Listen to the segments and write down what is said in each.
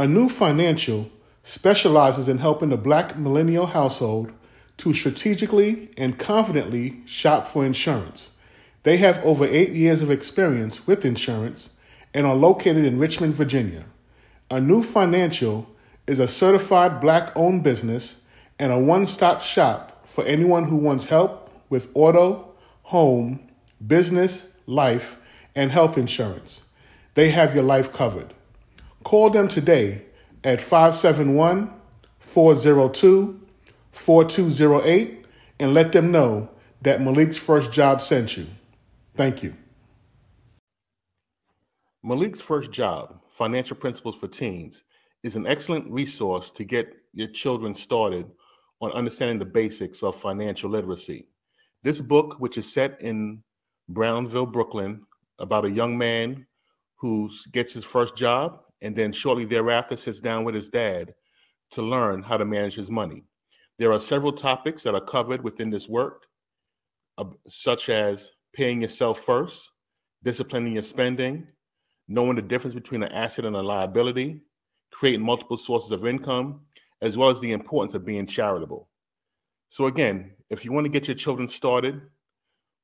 Anu Financial specializes in helping the black millennial household to strategically and confidently shop for insurance. They have over eight years of experience with insurance and are located in Richmond, Virginia. Anu Financial is a certified black owned business and a one stop shop for anyone who wants help with auto, home, business, life, and health insurance. They have your life covered. Call them today at 571 402 4208 and let them know that Malik's first job sent you. Thank you. Malik's first job, Financial Principles for Teens, is an excellent resource to get your children started on understanding the basics of financial literacy. This book, which is set in Brownsville, Brooklyn, about a young man who gets his first job and then shortly thereafter sits down with his dad to learn how to manage his money. There are several topics that are covered within this work, uh, such as paying yourself first, disciplining your spending, knowing the difference between an asset and a liability, creating multiple sources of income, as well as the importance of being charitable. So, again, if you want to get your children started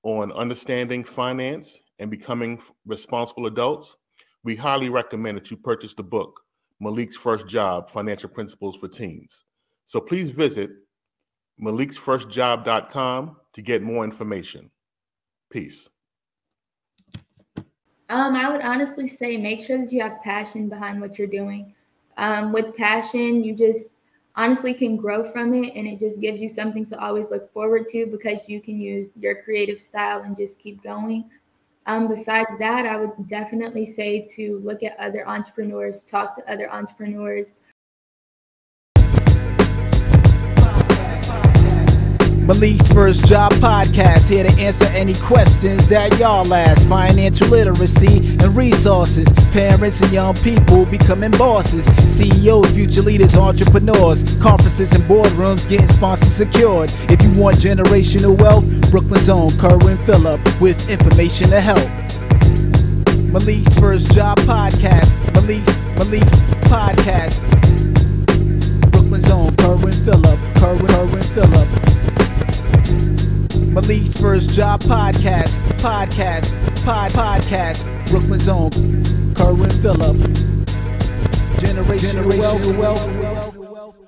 on understanding finance and becoming responsible adults, we highly recommend that you purchase the book, Malik's First Job Financial Principles for Teens. So please visit maliksfirstjob.com to get more information. Peace. Um, I would honestly say make sure that you have passion behind what you're doing. Um, with passion, you just honestly can grow from it and it just gives you something to always look forward to because you can use your creative style and just keep going. Um, besides that, I would definitely say to look at other entrepreneurs, talk to other entrepreneurs, Malik's First Job Podcast, here to answer any questions that y'all ask. Financial literacy and resources. Parents and young people becoming bosses. CEOs, future leaders, entrepreneurs. Conferences and boardrooms getting sponsors secured. If you want generational wealth, Brooklyn's own Kerwin Phillip with information to help. Malik's First Job Podcast. Malik's, Malik's Podcast. Brooklyn's own Kerwin Phillip. Kerwin, Kerwin Phillip. Malik's First Job Podcast, Podcast, Pod, Podcast, Brooklyn's own Kerwin Phillip. Generation, Generational wealth. wealth.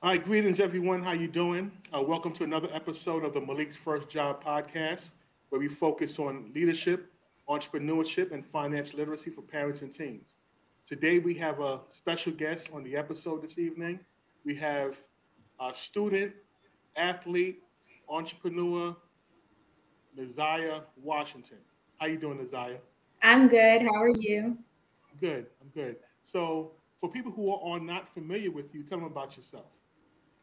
All right, greetings everyone. How you doing? Uh, welcome to another episode of the Malik's First Job Podcast, where we focus on leadership, entrepreneurship, and financial literacy for parents and teens. Today we have a special guest on the episode this evening. We have a student, athlete, entrepreneur, Na'Zyia Washington. How you doing, Na'Zyia? I'm good. How are you? Good. I'm good. So, for people who are not familiar with you, tell them about yourself.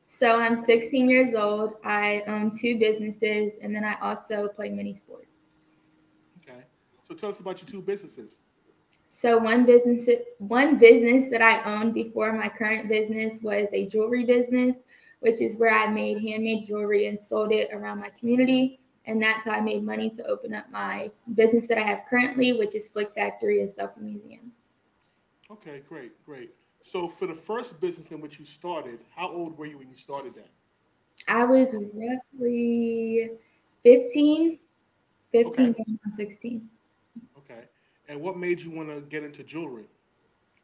So, I'm 16 years old. I own two businesses, and then I also play mini sports. Okay. So, tell us about your two businesses. So one business one business that I owned before my current business was a jewelry business which is where I made handmade jewelry and sold it around my community. And that's how I made money to open up my business that I have currently, which is Flick Factory and Self Museum. Okay, great, great. So for the first business in which you started, how old were you when you started that? I was roughly 15, 15 okay. 16. Okay. And what made you want to get into jewelry?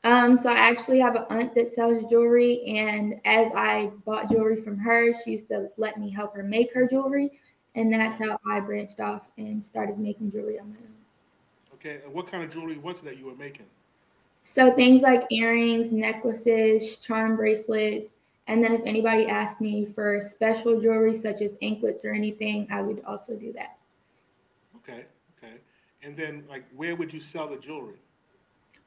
Um, so I actually have an aunt that sells jewelry, and as I bought jewelry from her, she used to let me help her make her jewelry, and that's how I branched off and started making jewelry on my own. Okay, and what kind of jewelry was it that you were making? So things like earrings, necklaces, charm bracelets, and then if anybody asked me for special jewelry such as anklets or anything, I would also do that. Okay, okay. And then like where would you sell the jewelry?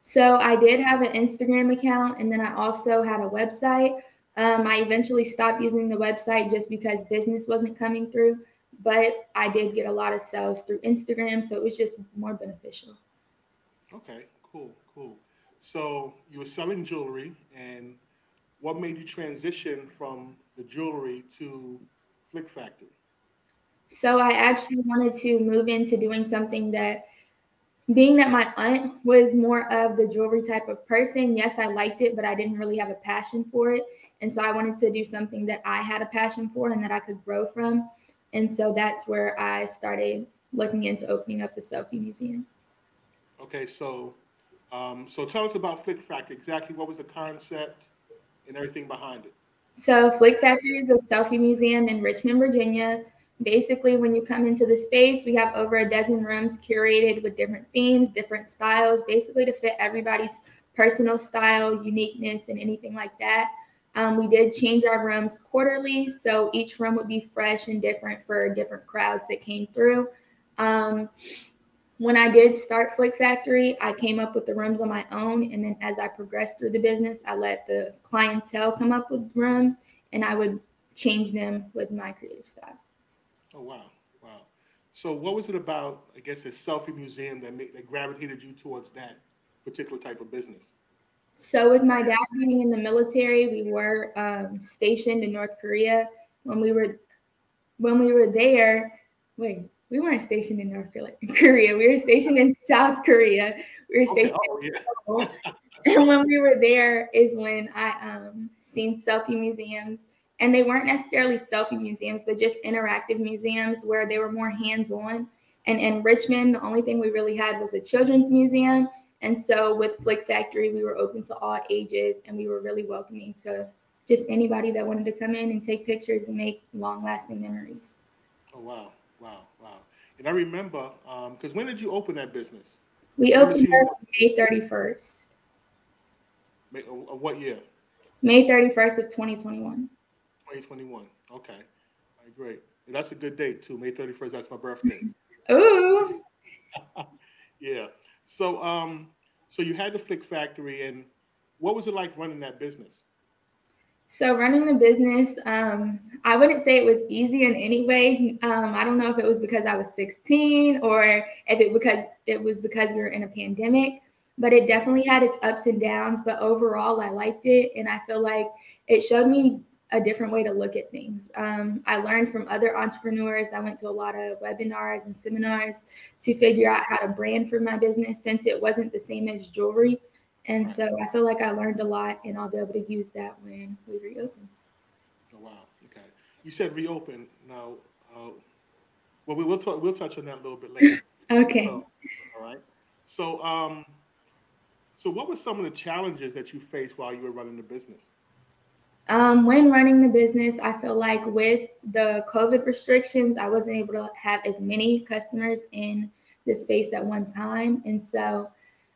So I did have an Instagram account and then I also had a website. Um, I eventually stopped using the website just because business wasn't coming through, but I did get a lot of sales through Instagram, so it was just more beneficial. Okay, cool, cool. So you were selling jewelry, and what made you transition from the jewelry to Flick Factory? So I actually wanted to move into doing something that being that my aunt was more of the jewelry type of person, yes, I liked it, but I didn't really have a passion for it. And so I wanted to do something that I had a passion for and that I could grow from. And so that's where I started looking into opening up the selfie museum. Okay, so um, so tell us about Flick Factory. Exactly what was the concept and everything behind it? So Flick Factory is a selfie museum in Richmond, Virginia. Basically, when you come into the space, we have over a dozen rooms curated with different themes, different styles, basically to fit everybody's personal style, uniqueness, and anything like that. Um, we did change our rooms quarterly, so each room would be fresh and different for different crowds that came through. Um, when I did start Flick Factory, I came up with the rooms on my own. And then as I progressed through the business, I let the clientele come up with rooms and I would change them with my creative style. Oh, wow. Wow. So, what was it about, I guess, a selfie museum that, made, that gravitated you towards that particular type of business? So, with my dad being in the military, we were um, stationed in North Korea. When we were when we were there, wait, we weren't stationed in North Korea. We were stationed in South Korea. We were stationed. Okay. Oh, yeah. and when we were there is when I um seen selfie museums, and they weren't necessarily selfie museums, but just interactive museums where they were more hands-on. And in Richmond, the only thing we really had was a children's museum. And so with Flick Factory, we were open to all ages, and we were really welcoming to just anybody that wanted to come in and take pictures and make long-lasting memories. Oh wow. Wow, wow. And I remember, because um, when did you open that business? We opened May 31st. May, uh, what year? May 31st of 2021. 2021. Okay. All right, great. And that's a good date too. May 31st, that's my birthday. Ooh. yeah. So um, so you had the Flick Factory and what was it like running that business? So running the business, um, I wouldn't say it was easy in any way. Um, I don't know if it was because I was 16 or if it because it was because we were in a pandemic, but it definitely had its ups and downs. But overall, I liked it, and I feel like it showed me a different way to look at things. Um, I learned from other entrepreneurs. I went to a lot of webinars and seminars to figure out how to brand for my business since it wasn't the same as jewelry. And so I feel like I learned a lot, and I'll be able to use that when we reopen. Oh wow! Okay, you said reopen. Now, uh, well, we will talk. We'll touch on that a little bit later. okay. So, all right. So, um, so what were some of the challenges that you faced while you were running the business? Um, when running the business, I feel like with the COVID restrictions, I wasn't able to have as many customers in the space at one time, and so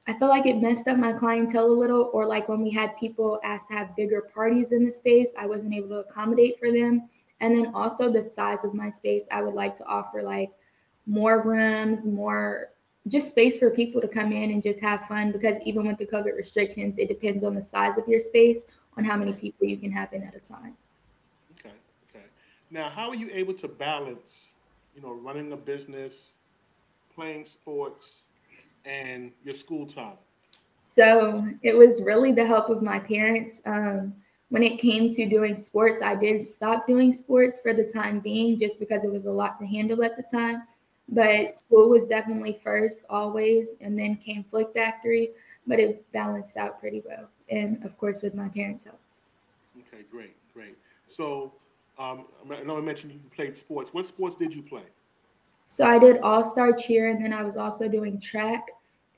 I feel like it messed up my clientele a little, or like when we had people ask to have bigger parties in the space, I wasn't able to accommodate for them. And then also the size of my space, I would like to offer like more rooms, more just space for people to come in and just have fun because even with the COVID restrictions, it depends on the size of your space on how many people you can have in at a time. Okay, okay. Now, how are you able to balance, you know, running a business, playing sports, and your school time? So it was really the help of my parents. Um, when it came to doing sports, I did stop doing sports for the time being just because it was a lot to handle at the time. But school was definitely first, always, and then came Flick Factory, but it balanced out pretty well. And of course, with my parents' help. Okay, great, great. So um, I know I mentioned you played sports. What sports did you play? So I did all star cheer, and then I was also doing track.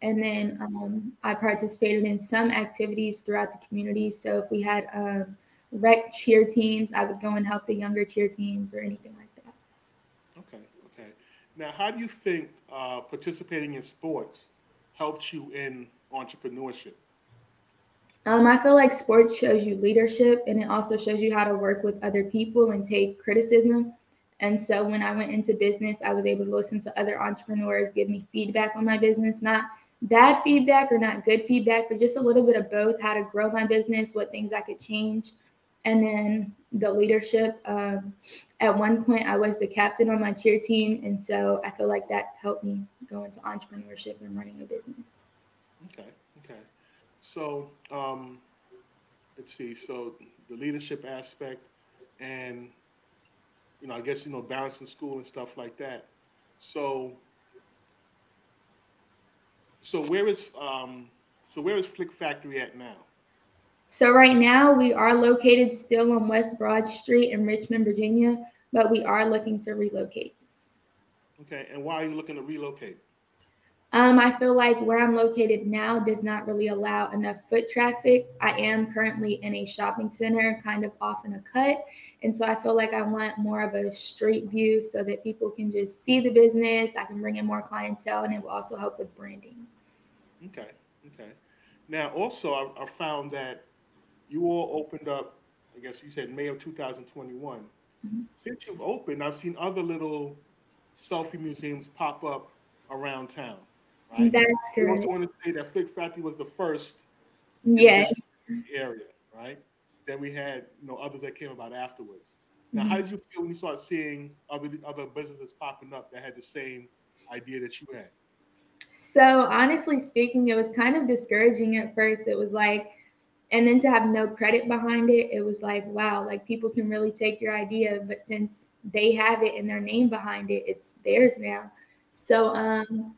And then um, I participated in some activities throughout the community. So if we had um, rec cheer teams, I would go and help the younger cheer teams or anything like that. Okay, okay. Now, how do you think uh, participating in sports helped you in entrepreneurship? Um, I feel like sports shows you leadership and it also shows you how to work with other people and take criticism. And so when I went into business, I was able to listen to other entrepreneurs give me feedback on my business, not bad feedback or not good feedback, but just a little bit of both how to grow my business, what things I could change. And then the leadership. Um, at one point, I was the captain on my cheer team. And so I feel like that helped me go into entrepreneurship and running a business. Okay. Okay. So um, let's see. So the leadership aspect and you know, I guess, you know, balancing school and stuff like that. So So where is um, so where is Flick Factory at now? So right now we are located still on West Broad Street in Richmond, Virginia, but we are looking to relocate. Okay, and why are you looking to relocate? Um, I feel like where I'm located now does not really allow enough foot traffic. I am currently in a shopping center, kind of off in a cut. And so I feel like I want more of a street view so that people can just see the business. I can bring in more clientele and it will also help with branding. Okay, okay. Now, also, I, I found that you all opened up, I guess you said May of 2021. Mhm. Since you've opened, I've seen other little selfie museums pop up around town. Right? That's I also correct. want to say that Factory was the first Yes. area, right? Then we had, you know, others that came about afterwards. Now, how did you feel when you started seeing other other businesses popping up that had the same idea that you had? So honestly speaking, it was kind of discouraging at first. It was like, and then to have no credit behind it, it was like, wow, like people can really take your idea, but since they have it and their name behind it, it's theirs now. So um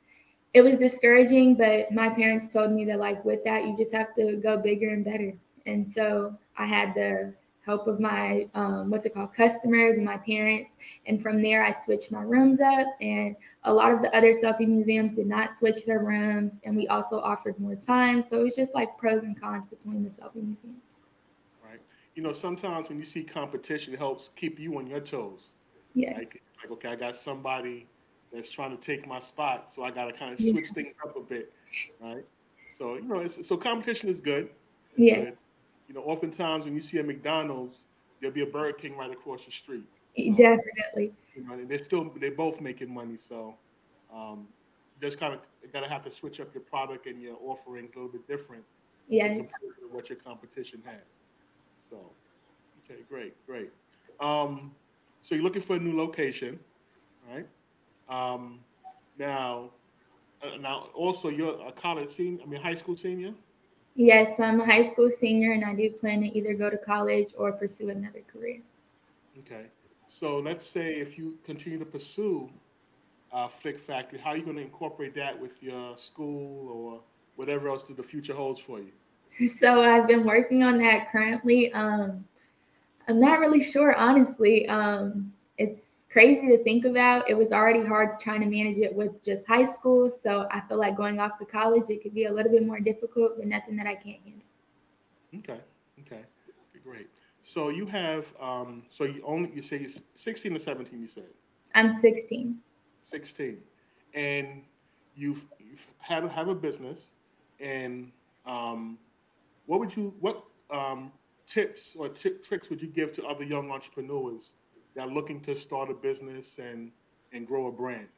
it was discouraging, but my parents told me that like with that, you just have to go bigger and better. And so I had the help of my um, what's it called customers and my parents and from there i switched my rooms up and a lot of the other selfie museums did not switch their rooms and we also offered more time so it was just like pros and cons between the selfie museums Right? You know, sometimes when you see competition, it helps keep you on your toes. yes Like, like okay, I got somebody that's trying to take my spot, so I got to kind of Yeah. switch things up a bit, right? So you know, it's, so competition is good. yes You know, oftentimes when you see a McDonald's, there'll be a Burger King right across the street. So, definitely You know, and they're still they're both making money, so um, you just kind of gotta have to switch up your product and your offering a little bit different yes compared to what your competition has. So, okay, great, great. Um, so you're looking for a new location, right? Um, now, uh, now also you're a college senior, I mean high school senior. yes i'm a high school senior and i do plan to either go to college or pursue another career Okay. So let's say if you continue to pursue uh, Flick Factory, how are you going to incorporate that with your school or whatever else that the future holds for you? so I've been working on that currently. Um, I'm not really sure, honestly. Um, it's crazy to think about. It was already hard trying to manage it with just high school. So I feel like going off to college, it could be a little bit more difficult, but nothing that I can't handle. Okay. Okay. Great. So you have, um, so you only, you say you're 16 to 17, you said? I'm 16. 16. And you've, you've had a, have a business and um, what would you, what um, tips or tip, tricks would you give to other young entrepreneurs that are looking to start a business and, and grow a brand?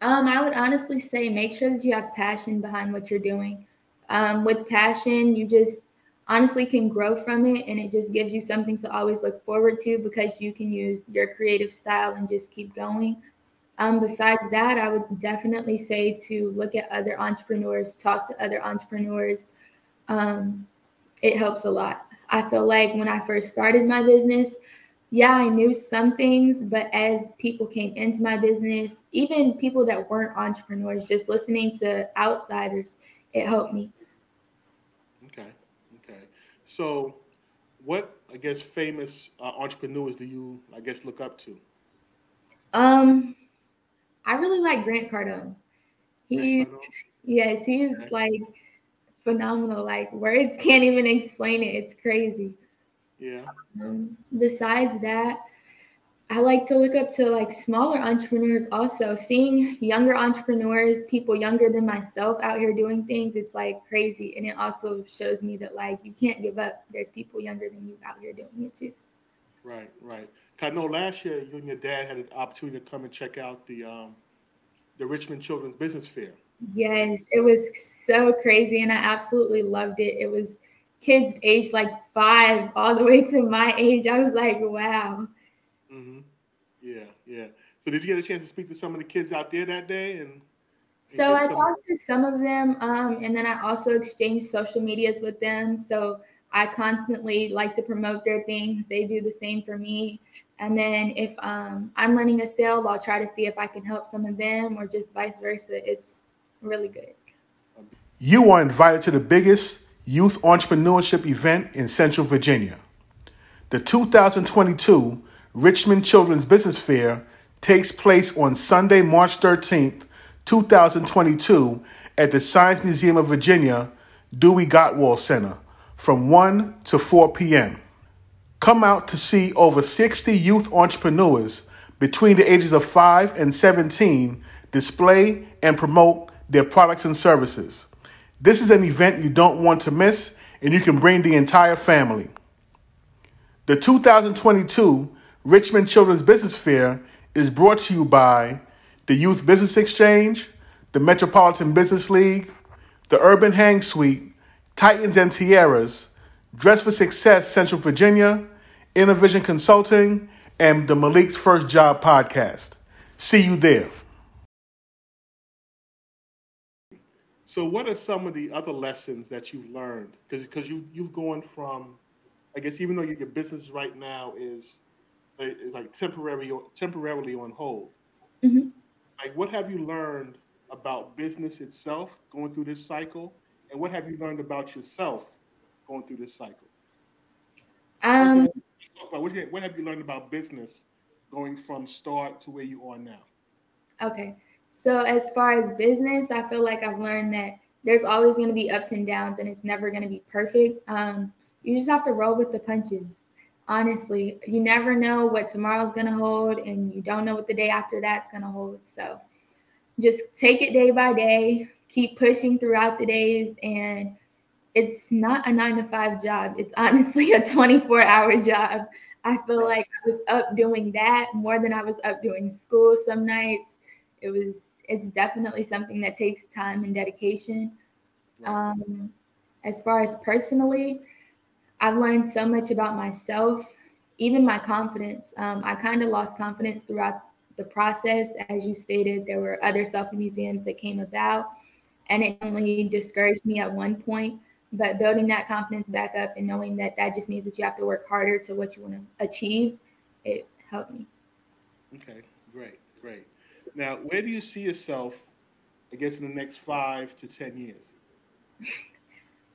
Um, I would honestly say make sure that you have passion behind what you're doing. Um, with passion, you just honestly can grow from it, and it just gives you something to always look forward to because you can use your creative style and just keep going. Um, besides that, I would definitely say to look at other entrepreneurs, talk to other entrepreneurs. Um, it helps a lot. I feel like when I first started my business, yeah, I knew some things, but as people came into my business, even people that weren't entrepreneurs, just listening to outsiders, it helped me. Okay. Okay. So what, I guess, famous uh, entrepreneurs do you, I guess, look up to? Um, I really like Grant Cardone. He, Grant Cardone? yes, he is Okay. like phenomenal. Like words can't even explain it. It's crazy. Yeah. Um, besides that, I like to look up to like smaller entrepreneurs also. Seeing younger entrepreneurs, people younger than myself out here doing things, it's like crazy. And it also shows me that like you can't give up. There's people younger than you out here doing it too. Right, right. I know last year you and your dad had an opportunity to come and check out the um, the Richmond Children's Business Fair. Yes, it was so crazy and I absolutely loved it. It was kids aged like five all the way to my age. I was like, wow. hmm Yeah, yeah. So did you get a chance to speak to some of the kids out there that day? And, and So I some- talked to some of them, um, and then I also exchanged social medias with them. So I constantly like to promote their things. They do the same for me. And then if um, I'm running a sale, I'll try to see if I can help some of them, or just vice versa. It's really good. you are invited to the biggest youth entrepreneurship event in Central Virginia. The 2022 Richmond Children's Business Fair takes place on Sunday, March 13th, 2022, at the Science Museum of Virginia, Dewey Gottwald Center from 1 to 4 p.m. Come out to see over 60 youth entrepreneurs between the ages of 5 and 17 display and promote their products and services. This is an event you don't want to miss, and you can bring the entire family. The 2022 Richmond Children's Business Fair is brought to you by the Youth Business Exchange, the Metropolitan Business League, the Urban Hang Suite, Titans and Tiaras, Dress for Success Central Virginia, Innovision Consulting, and the Malik's First Job podcast. See you there. So, what are some of the other lessons that you've learned? Because you you've gone from, I guess, even though your business right now is, is like temporary temporarily on hold. Mm-hmm. Like, what have you learned about business itself going through this cycle, and what have you learned about yourself going through this cycle? Um, what, what, what have you learned about business going from start to where you are now? Okay. So as far as business, I feel like I've learned that there's always going to be ups and downs, and it's never going to be perfect. Um, you just have to roll with the punches. Honestly, you never know what tomorrow's going to hold, and you don't know what the day after that's going to hold. So just take it day by day, keep pushing throughout the days, and it's not a nine to five job. It's honestly a 24 hour job. I feel like I was up doing that more than I was up doing school some nights. It was it's definitely something that takes time and dedication. Um, as far as personally, I've learned so much about myself, even my confidence. Um, I kind of lost confidence throughout the process. As you stated, there were other selfie museums that came about, and it only discouraged me at one point. But building that confidence back up and knowing that that just means that you have to work harder to what you want to achieve, it helped me. Okay, great, great. Now, where do you see yourself, I guess, in the next five to 10 years?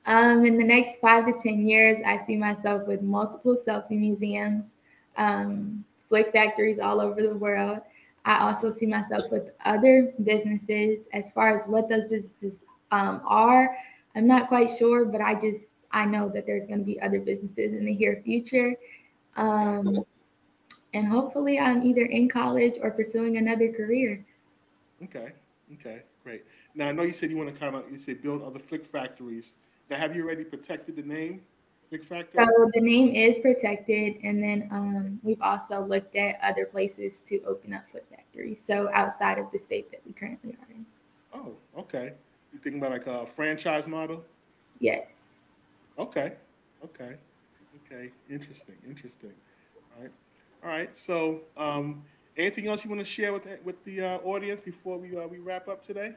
um, in the next five to 10 years, I see myself with multiple selfie museums, um, flick factories all over the world. I also see myself with other businesses. As far as what those businesses um, are, I'm not quite sure, but I just I know that there's going to be other businesses in the near future. Um, and hopefully I'm either in college or pursuing another career. Okay. Okay. Great. Now I know you said you want to kind of you said build other flick factories. Now have you already protected the name Flick Factory? So the name is protected, and then um, we've also looked at other places to open up flick factories. So outside of the state that we currently are in. Oh, okay. You thinking about like a franchise model? Yes. Okay. Okay. Okay. Interesting. Interesting. All right. All right. So, um, anything else you want to share with the, with the uh, audience before we uh, we wrap up today?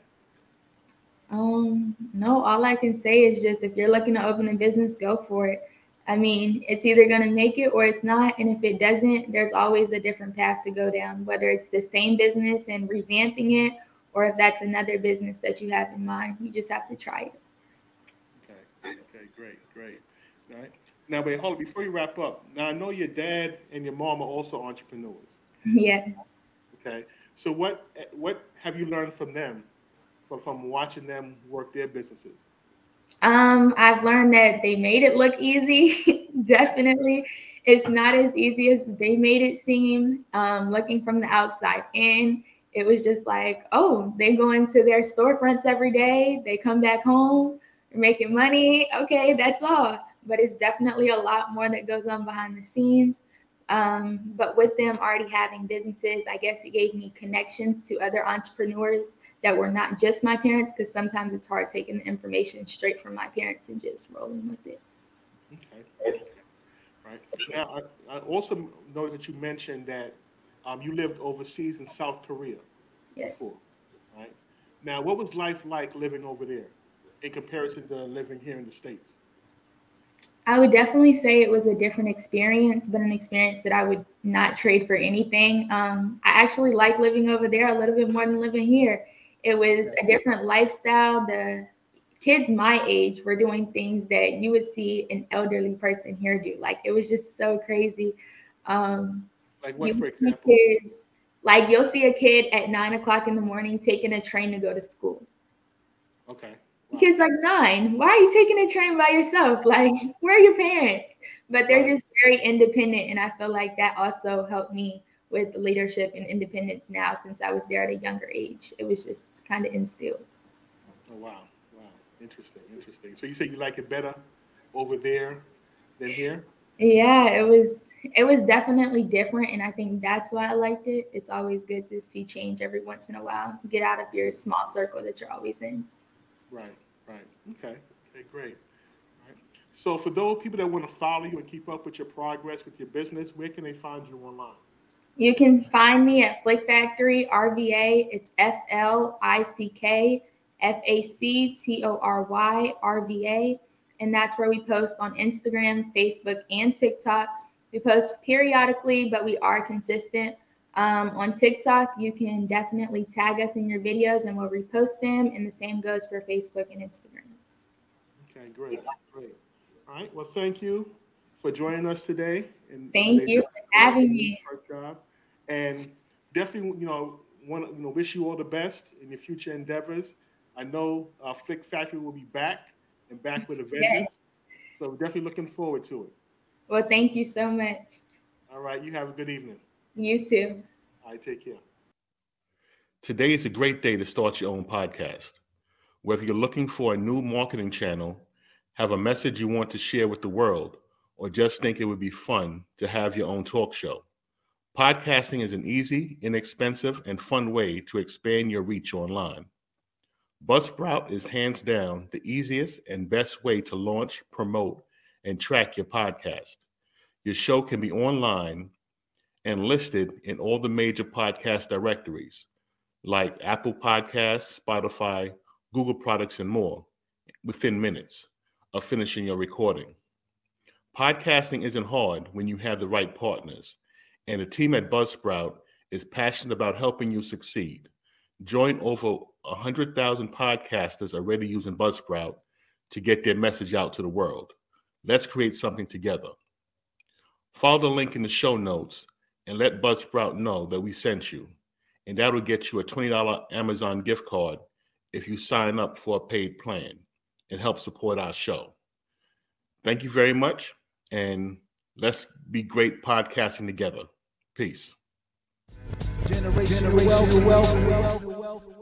Um, no. All I can say is just if you're looking to open a business, go for it. I mean, it's either going to make it or it's not. And if it doesn't, there's always a different path to go down, whether it's the same business and revamping it, or if that's another business that you have in mind. You just have to try it. Okay. Okay. Great. Great. All right. Now, wait, hold on. Before you wrap up, now I know your dad and your mom are also entrepreneurs. Yes. Okay. So what what have you learned from them, from, from watching them work their businesses? Um, I've learned that they made it look easy. Definitely, it's not as easy as they made it seem. Um, looking from the outside in, it was just like, oh, they go into their storefronts every day. They come back home, making money. Okay, that's all but it's definitely a lot more that goes on behind the scenes. Um, but with them already having businesses, I guess it gave me connections to other entrepreneurs that were not just my parents, because sometimes it's hard taking the information straight from my parents and just rolling with it. Okay. Right. Now, I, I also know that you mentioned that um, you lived overseas in South Korea. Yes. Before, right. Now, what was life like living over there in comparison to living here in the States? I would definitely say it was a different experience, but an experience that I would not trade for anything. Um, I actually like living over there a little bit more than living here. It was a different lifestyle. The kids my age were doing things that you would see an elderly person here do. Like it was just so crazy. Um, like what, for example? Kids, like you'll see a kid at nine o'clock in the morning taking a train to go to school. Okay. Kids like nine. Why are you taking a train by yourself? Like, where are your parents? But they're just very independent, and I feel like that also helped me with leadership and independence now since I was there at a younger age. It was just kind of instilled. Oh wow, wow, interesting, interesting. So you say you like it better over there than here? Yeah, it was it was definitely different and I think that's why I liked it. It's always good to see change every once in a while. Get out of your small circle that you're always in. Right, right. Okay. Okay, great. Right. So for those people that want to follow you and keep up with your progress with your business, where can they find you online? You can find me at Flick Factory RVA. It's F L I C K F A C T O R Y R V A. And that's where we post on Instagram, Facebook, and TikTok. We post periodically, but we are consistent. Um, on TikTok, you can definitely tag us in your videos and we'll repost them. And the same goes for Facebook and Instagram. Okay, great. Great. All right. Well, thank you for joining us today. And Thank you for having me. Job. And definitely, you know, want to you know, wish you all the best in your future endeavors. I know uh, Flick Factory will be back and back with a vengeance. Yes. So definitely looking forward to it. Well, thank you so much. All right. You have a good evening. You too. All right. Take care. Today is a great day to start your own podcast. Whether you're looking for a new marketing channel, have a message you want to share with the world, or just think it would be fun to have your own talk show. Podcasting is an easy, inexpensive, and fun way to expand your reach online. Buzzsprout is hands down the easiest and best way to launch, promote, and track your podcast. Your show can be online and listed in all the major podcast directories like Apple Podcasts, Spotify, Google Podcasts, and more within minutes of finishing your recording. Podcasting isn't hard when you have the right partners, and the team at Buzzsprout is passionate about helping you succeed. Join over 100,000 podcasters already using Buzzsprout to get their message out to the world. Let's create something together. Follow the link in the show notes and let Buzzsprout know that we sent you. And that will get you a $20 Amazon gift card if you sign up for a paid plan and help support our show. Thank you very much and let's be great podcasting together. Peace. Generational, Generational wealth, wealth, wealth,